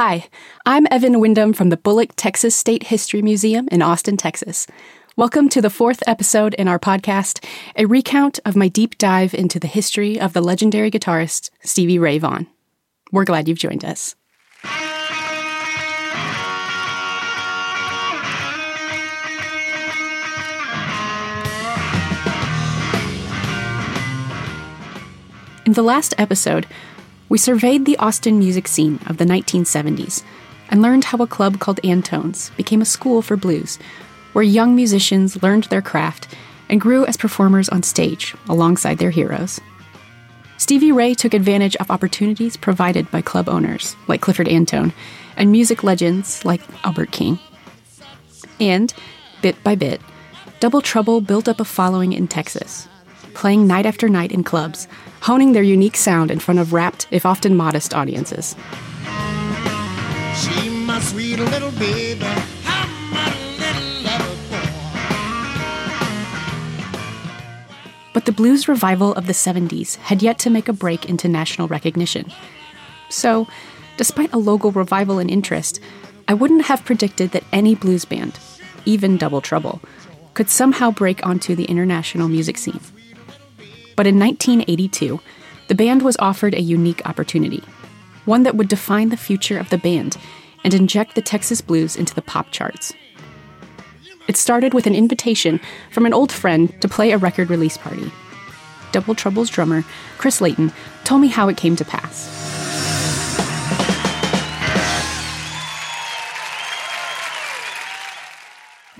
Hi, I'm Evan Wyndham from the Bullock Texas State History Museum in Austin, Texas. Welcome to the fourth episode in our podcast, a recount of my deep dive into the history of the legendary guitarist Stevie Ray Vaughan. We're glad you've joined us. In the last episode, we surveyed the Austin music scene of the 1970s and learned how a club called Antone's became a school for blues, where young musicians learned their craft and grew as performers on stage alongside their heroes. Stevie Ray took advantage of opportunities provided by club owners like Clifford Antone and music legends like Albert King. And, bit by bit, Double Trouble built up a following in Texas, playing night after night in clubs honing their unique sound in front of rapt, if often modest, audiences. But the blues revival of the 70s had yet to make a break into national recognition. So, despite a local revival in interest, I wouldn't have predicted that any blues band, even Double Trouble, could somehow break onto the international music scene. But in 1982, the band was offered a unique opportunity, one that would define the future of the band and inject the Texas blues into the pop charts. It started with an invitation from an old friend to play a record release party. Double Trouble's drummer, Chris Layton, told me how it came to pass.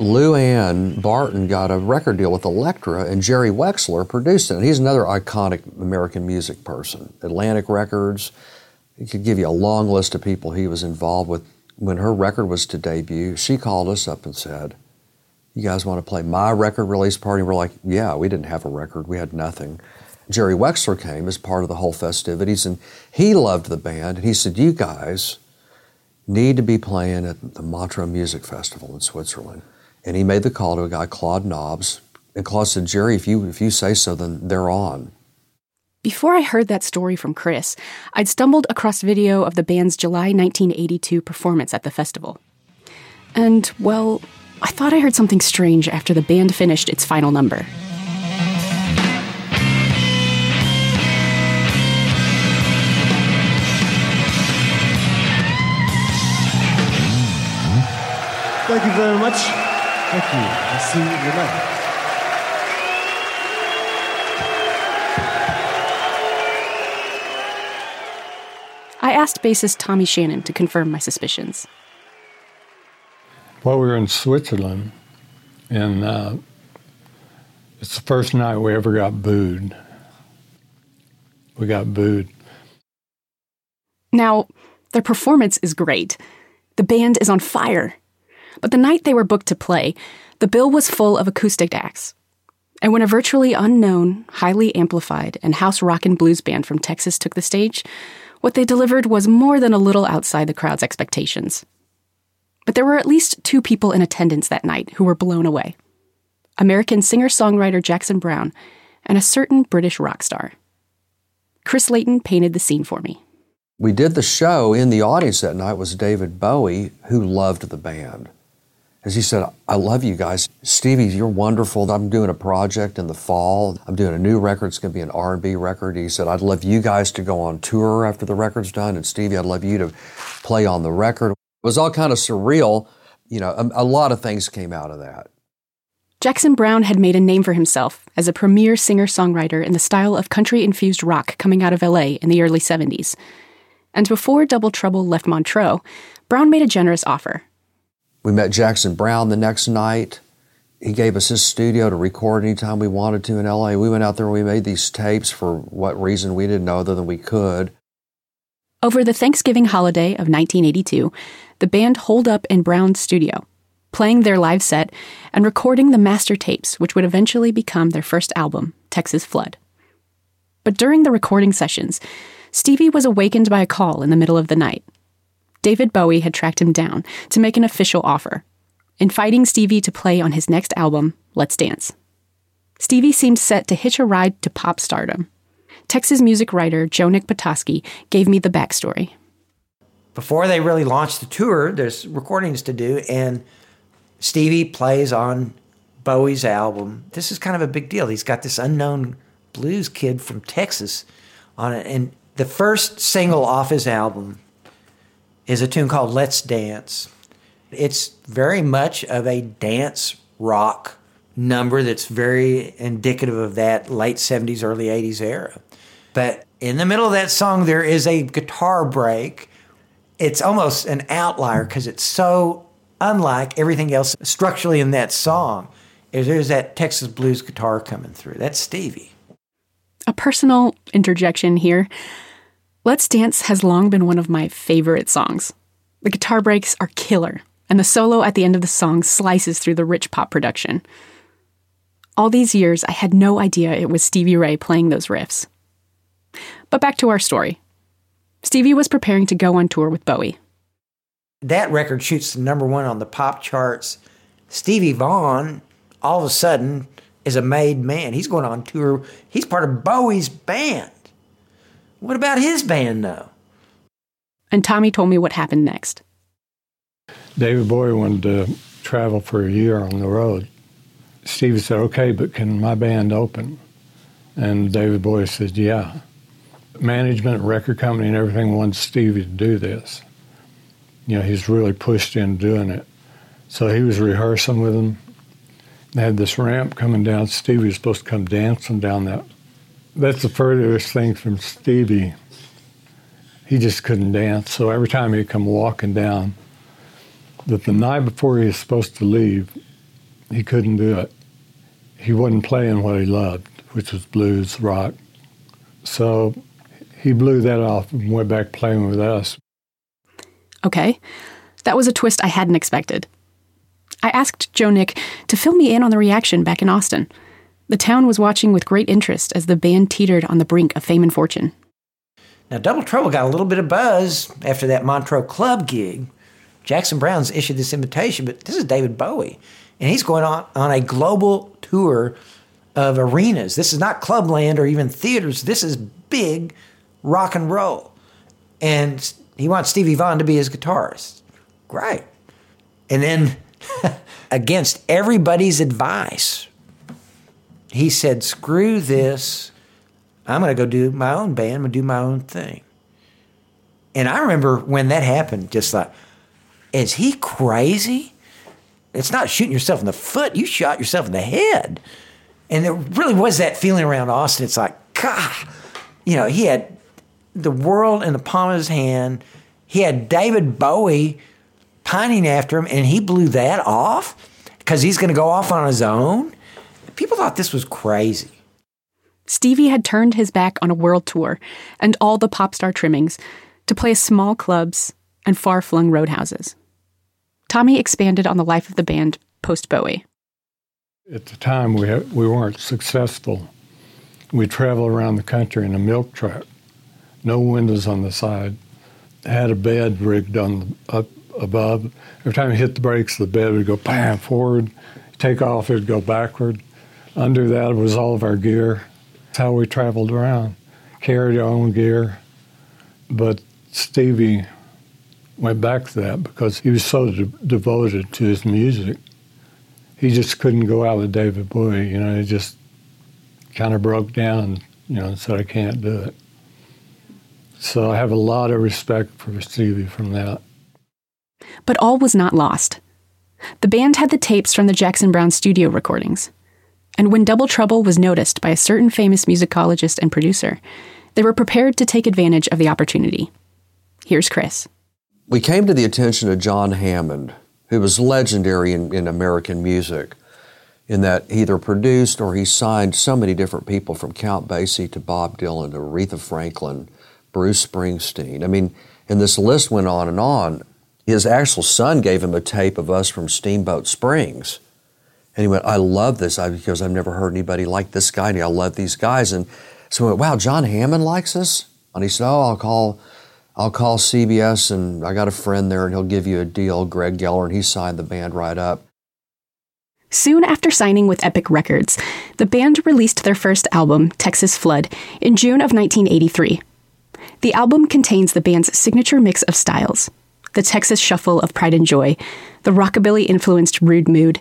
Lou Ann Barton got a record deal with Elektra, and Jerry Wexler produced it. He's another iconic American music person. Atlantic Records, he could give you a long list of people he was involved with. When her record was to debut, she called us up and said, You guys want to play my record release party? We're like, Yeah, we didn't have a record, we had nothing. Jerry Wexler came as part of the whole festivities, and he loved the band, and he said, You guys need to be playing at the Montreux Music Festival in Switzerland. And he made the call to a guy, Claude Nobs. And Claude said, Jerry, if you, if you say so, then they're on. Before I heard that story from Chris, I'd stumbled across video of the band's July 1982 performance at the festival. And, well, I thought I heard something strange after the band finished its final number. Thank you very much. Thank you. I'll see you later. I asked bassist Tommy Shannon to confirm my suspicions. Well, we were in Switzerland, and uh, it's the first night we ever got booed. We got booed. Now, their performance is great. The band is on fire. But the night they were booked to play, the bill was full of acoustic acts. And when a virtually unknown, highly amplified, and house rock and blues band from Texas took the stage, what they delivered was more than a little outside the crowd's expectations. But there were at least two people in attendance that night who were blown away American singer songwriter Jackson Browne and a certain British rock star. Chris Layton painted the scene for me. We did the show. In the audience that night was David Bowie, who loved the band as he said, I love you guys. Stevie, you're wonderful. I'm doing a project in the fall. I'm doing a new record. It's going to be an R&B record. He said, I'd love you guys to go on tour after the record's done. And Stevie, I'd love you to play on the record. It was all kind of surreal. You know, a, a lot of things came out of that. Jackson Browne had made a name for himself as a premier singer songwriter in the style of country infused rock coming out of LA in the early 70s. And before Double Trouble left Montreux, Browne made a generous offer we met Jackson Browne the next night. He gave us his studio to record anytime we wanted to in LA. We went out there and we made these tapes for what reason we didn't know other than we could. Over the Thanksgiving holiday of 1982, the band holed up in Browne's studio, playing their live set and recording the master tapes, which would eventually become their first album, Texas Flood. But during the recording sessions, Stevie was awakened by a call in the middle of the night. David Bowie had tracked him down to make an official offer, inviting Stevie to play on his next album, Let's Dance. Stevie seemed set to hitch a ride to pop stardom. Texas music writer Joe Nick Patoski gave me the backstory. before they really launched the tour, there's recordings to do, and Stevie plays on Bowie's album. This is kind of a big deal. He's got this unknown blues kid from Texas on it, and the first single off his album is a tune called Let's Dance. It's very much of a dance rock number that's very indicative of that late 70s, early 80s era. But in the middle of that song, there is a guitar break. It's almost an outlier because it's so unlike everything else structurally in that song. Is There's that Texas blues guitar coming through. That's Stevie. A personal interjection here. Let's Dance has long been one of my favorite songs. The guitar breaks are killer, and the solo at the end of the song slices through the rich pop production. All these years, I had no idea it was Stevie Ray playing those riffs. But back to our story. Stevie was preparing to go on tour with Bowie. That record shoots to number one on the pop charts. Stevie Vaughan, all of a sudden, is a made man. He's going on tour. He's part of Bowie's band. What about his band, though? And Tommy told me what happened next. David Bowie wanted to travel for a year on the road. Stevie said, okay, but can my band open? And David Bowie said, yeah. Management, record company, and everything wants Stevie to do this. You know, he's really pushed in doing it. So he was rehearsing with them. They had this ramp coming down. Stevie was supposed to come dancing down that. That's the furthest thing from Stevie. He just couldn't dance. So every time he'd come walking down, that the night before he was supposed to leave, he couldn't do it. He wasn't playing what he loved, which was blues, rock. So he blew that off and went back playing with us. Okay, that was a twist I hadn't expected. I asked Joe Nick to fill me in on the reaction back in Austin. The town was watching with great interest as the band teetered on the brink of fame and fortune. Now, Double Trouble got a little bit of buzz after that Montreux Club gig. Jackson Browne's issued this invitation, but this is David Bowie, and he's going on, on a global tour of arenas. This is not clubland or even theaters. This is big rock and roll. And he wants Stevie Vaughan to be his guitarist. Great. And then, against everybody's advice, he said, screw this. I'm going to go do my own band. I'm going to do my own thing. And I remember when that happened, just like, is he crazy? It's not shooting yourself in the foot. You shot yourself in the head. And there really was that feeling around Austin. It's like, God, you know, he had the world in the palm of his hand. He had David Bowie pining after him, and he blew that off because he's going to go off on his own. People thought this was crazy. Stevie had turned his back on a world tour and all the pop star trimmings to play small clubs and far flung roadhouses. Tommy expanded on the life of the band post Bowie. At the time, we, we weren't successful. We traveled around the country in a milk truck, no windows on the side, had a bed rigged on the, up above. Every time you hit the brakes, the bed would go bam forward. Take off, it would go backward. Under that was all of our gear. That's how we traveled around. Carried our own gear. But Stevie went back to that because he was so de- devoted to his music. He just couldn't go out with David Bowie. You know, he just kind of broke down, you know, and said, I can't do it. So I have a lot of respect for Stevie from that. But all was not lost. The band had the tapes from the Jackson Browne studio recordings. And when Double Trouble was noticed by a certain famous musicologist and producer, they were prepared to take advantage of the opportunity. Here's Chris. We came to the attention of John Hammond, who was legendary in, in American music, in that he either produced or he signed so many different people from Count Basie to Bob Dylan to Aretha Franklin, Bruce Springsteen. I mean, and this list went on and on. His actual son gave him a tape of us from Steamboat Springs. And he went, I love this because I've never heard anybody like this guy. And I love these guys. And so we went, wow, John Hammond likes us? And he said, oh, I'll call, I'll call CBS and I got a friend there and he'll give you a deal, Greg Geller, and he signed the band right up. Soon after signing with Epic Records, the band released their first album, Texas Flood, in June of 1983. The album contains the band's signature mix of styles the Texas shuffle of Pride and Joy, the rockabilly influenced Rude Mood,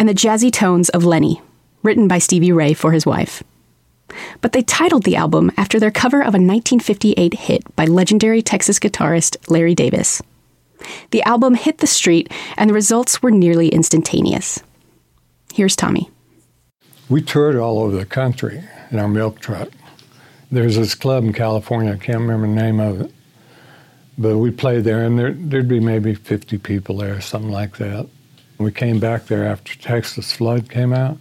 and the jazzy tones of Lenny, written by Stevie Ray for his wife. But they titled the album after their cover of a 1958 hit by legendary Texas guitarist Larry Davis. The album hit the street, and the results were nearly instantaneous. Here's Tommy. We toured all over the country in our milk truck. There's this club in California, I can't remember the name of it, but we played there, and there, there'd be maybe 50 people there, something like that. We came back there after Texas Flood came out,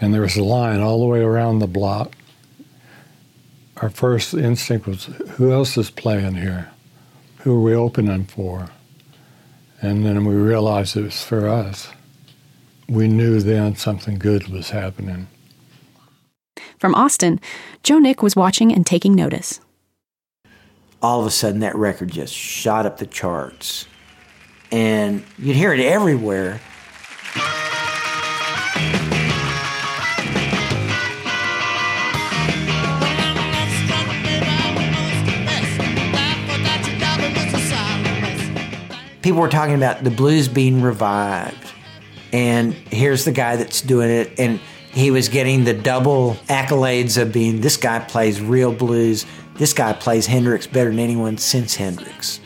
and there was a line all the way around the block. Our first instinct was, who else is playing here? Who are we opening for? And then we realized it was for us. We knew then something good was happening. From Austin, Joe Nick was watching and taking notice. All of a sudden, that record just shot up the charts. And you'd hear it everywhere. People were talking about the blues being revived. And here's the guy that's doing it. And he was getting the double accolades of being this guy plays real blues, this guy plays Hendrix better than anyone since Hendrix.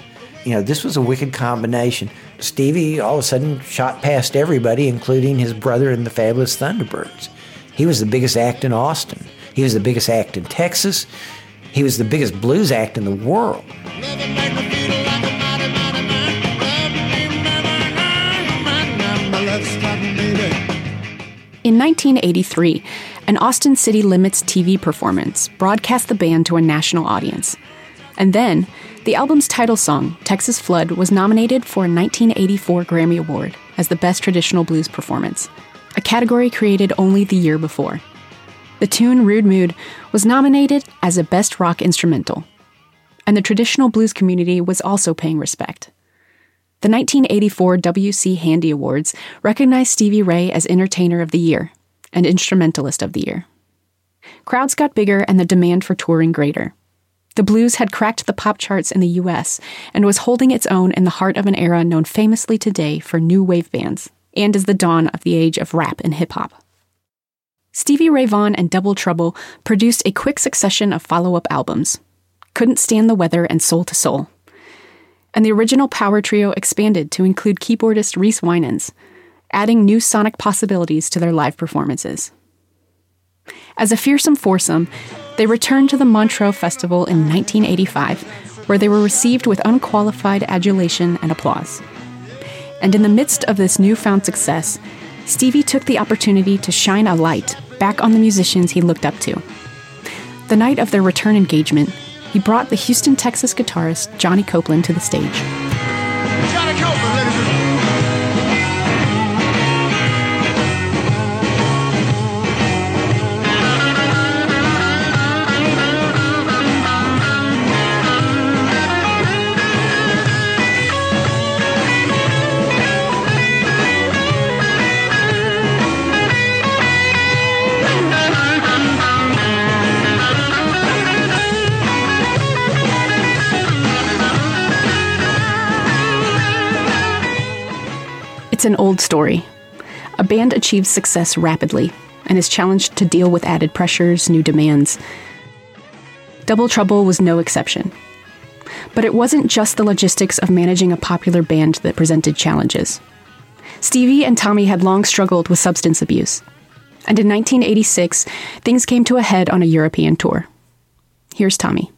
You know, this was a wicked combination. Stevie all of a sudden shot past everybody, including his brother in the Fabulous Thunderbirds. He was the biggest act in Austin. He was the biggest act in Texas. He was the biggest blues act in the world. In 1983, an Austin City Limits TV performance broadcast the band to a national audience. And then, the album's title song, Texas Flood, was nominated for a 1984 Grammy Award as the Best Traditional Blues Performance, a category created only the year before. The tune Rude Mood was nominated as a Best Rock Instrumental. And the traditional blues community was also paying respect. The 1984 W.C. Handy Awards recognized Stevie Ray as Entertainer of the Year and Instrumentalist of the Year. Crowds got bigger and the demand for touring greater. The blues had cracked the pop charts in the US and was holding its own in the heart of an era known famously today for new wave bands and as the dawn of the age of rap and hip hop. Stevie Ray Vaughan and Double Trouble produced a quick succession of follow up albums Couldn't Stand the Weather and Soul to Soul and the original power trio expanded to include keyboardist Reese Wynans, adding new sonic possibilities to their live performances. As a fearsome foursome, they returned to the Montreux Festival in 1985, where they were received with unqualified adulation and applause. And in the midst of this newfound success, Stevie took the opportunity to shine a light back on the musicians he looked up to. The night of their return engagement, he brought the Houston, Texas guitarist Johnny Copeland to the stage. An old story. A band achieves success rapidly and is challenged to deal with added pressures, new demands. Double Trouble was no exception. But it wasn't just the logistics of managing a popular band that presented challenges. Stevie and Tommy had long struggled with substance abuse. And in 1986, things came to a head on a European tour. Here's Tommy.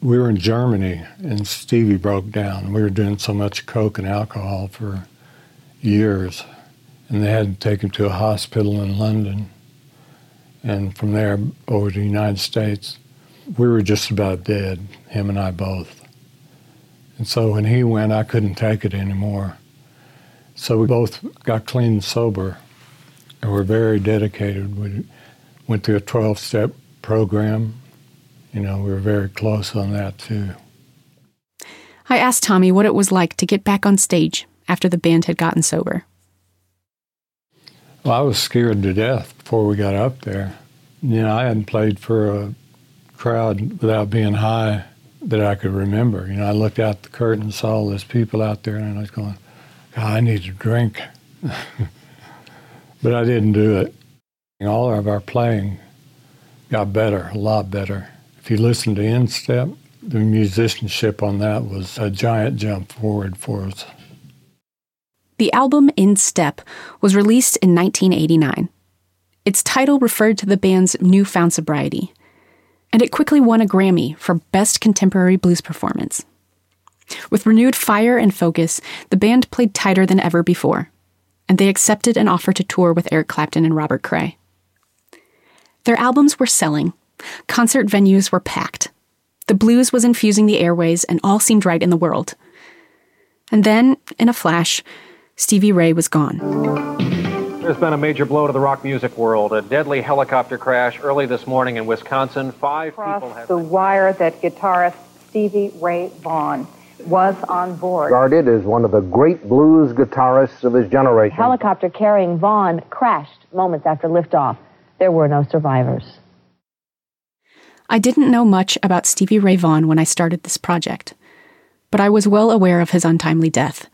We were in Germany and Stevie broke down. We were doing so much coke and alcohol for years, and they had to take him to a hospital in London, and from there over to the United States. We were just about dead, him and I both. And so when he went, I couldn't take it anymore. So we both got clean and sober, and we're very dedicated. We went through a 12 step program. You know, we were very close on that too. I asked Tommy what it was like to get back on stage after the band had gotten sober? Well, I was scared to death before we got up there. You know, I hadn't played for a crowd without being high that I could remember. You know, I looked out the curtain and saw all those people out there, and I was going, God, I need to drink. but I didn't do it. All of our playing got better, a lot better. If you listen to In Step, the musicianship on that was a giant jump forward for us. The album In Step was released in 1989. Its title referred to the band's newfound sobriety, and it quickly won a Grammy for Best Contemporary Blues Performance. With renewed fire and focus, the band played tighter than ever before, and they accepted an offer to tour with Eric Clapton and Robert Cray. Their albums were selling, concert venues were packed, the blues was infusing the airways, and all seemed right in the world. And then, in a flash, Stevie Ray was gone. There's been a major blow to the rock music world. A deadly helicopter crash early this morning in Wisconsin. Five Across people have the wire that guitarist Stevie Ray Vaughan was on board. Regarded as one of the great blues guitarists of his generation. Helicopter carrying Vaughan crashed moments after liftoff. There were no survivors. I didn't know much about Stevie Ray Vaughan when I started this project, but I was well aware of his untimely death.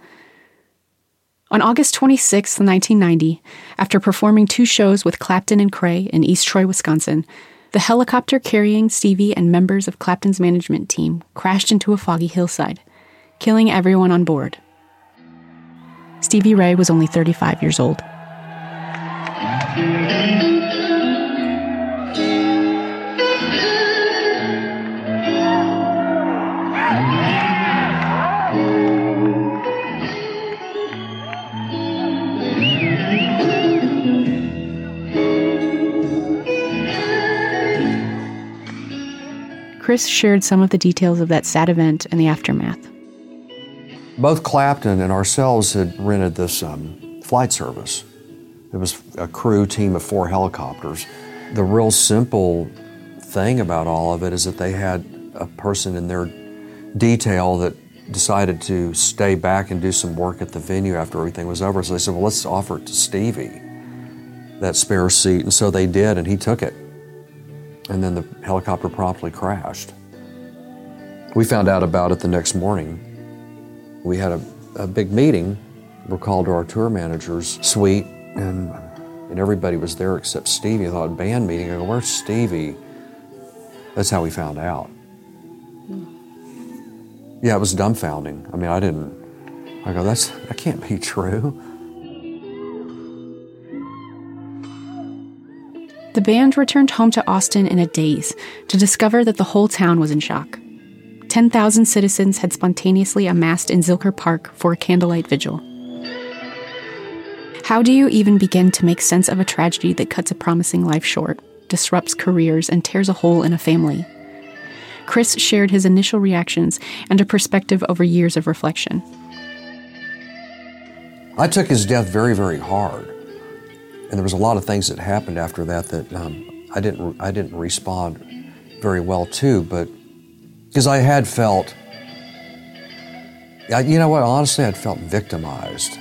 On August 26, 1990, after performing two shows with Clapton and Cray in East Troy, Wisconsin, the helicopter carrying Stevie and members of Clapton's management team crashed into a foggy hillside, killing everyone on board. Stevie Ray was only 35 years old. Chris shared some of the details of that sad event and the aftermath. Both Clapton and ourselves had rented this um, flight service. It was a crew team of four helicopters. The real simple thing about all of it is that they had a person in their detail that decided to stay back and do some work at the venue after everything was over. So they said, well, let's offer it to Stevie, that spare seat. And so they did, and he took it and then the helicopter promptly crashed. We found out about it the next morning. We had a, a big meeting. We're called to our tour manager's suite, and, and everybody was there except Stevie. I thought, band meeting. I go, where's Stevie? That's how we found out. Hmm. Yeah, it was dumbfounding. I mean, I didn't, I go, that's, that can't be true. The band returned home to Austin in a daze to discover that the whole town was in shock. 10,000 citizens had spontaneously amassed in Zilker Park for a candlelight vigil. How do you even begin to make sense of a tragedy that cuts a promising life short, disrupts careers, and tears a hole in a family? Chris shared his initial reactions and a perspective over years of reflection. I took his death very, very hard. And there was a lot of things that happened after that that um, I didn't I didn't respond very well to, but because I had felt, I, you know what? Honestly, I'd felt victimized.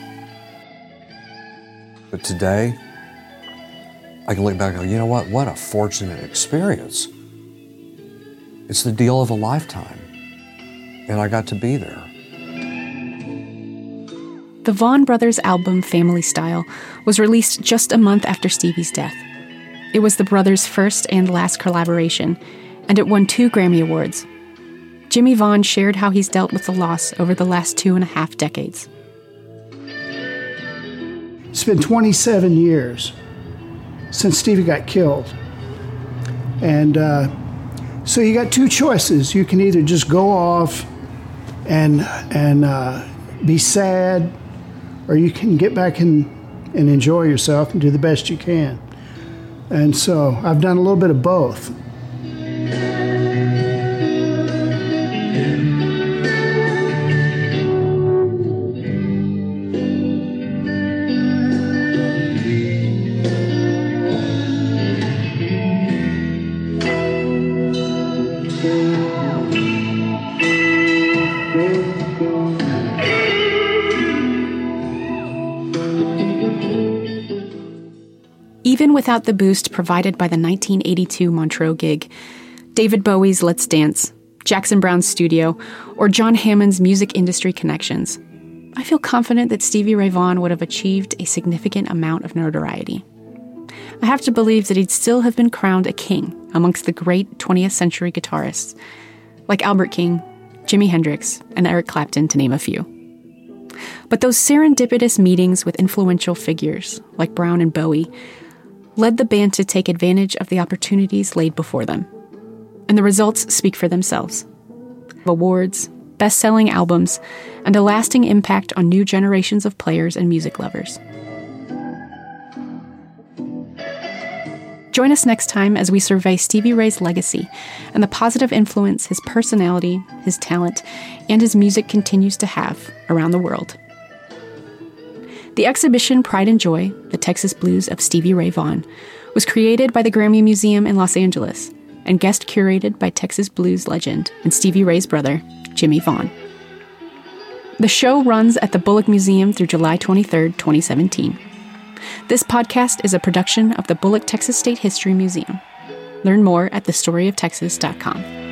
But today, I can look back and go, you know what? What a fortunate experience. It's the deal of a lifetime, and I got to be there. The Vaughan Brothers album Family Style was released just a month after Stevie's death. It was the brothers' first and last collaboration, and it won two Grammy Awards. Jimmy Vaughan shared how he's dealt with the loss over the last two and a half decades. It's been 27 years since Stevie got killed. And uh, so you got two choices. You can either just go off and, and uh, be sad or you can get back and, and enjoy yourself and do the best you can. And so I've done a little bit of both. Without the boost provided by the 1982 Montreux gig, David Bowie's Let's Dance, Jackson Browne's studio, or John Hammond's music industry connections, I feel confident that Stevie Ray Vaughan would have achieved a significant amount of notoriety. I have to believe that he'd still have been crowned a king amongst the great 20th century guitarists, like Albert King, Jimi Hendrix, and Eric Clapton, to name a few. But those serendipitous meetings with influential figures, like Browne and Bowie, led the band to take advantage of the opportunities laid before them. And the results speak for themselves awards, best selling albums, and a lasting impact on new generations of players and music lovers. Join us next time as we survey Stevie Ray's legacy and the positive influence his personality, his talent, and his music continues to have around the world. The exhibition Pride and Joy, The Texas Blues of Stevie Ray Vaughan, was created by the Grammy Museum in Los Angeles and guest curated by Texas blues legend and Stevie Ray's brother, Jimmy Vaughan. The show runs at the Bullock Museum through July 23, 2017. This podcast is a production of the Bullock Texas State History Museum. Learn more at thestoryoftexas.com.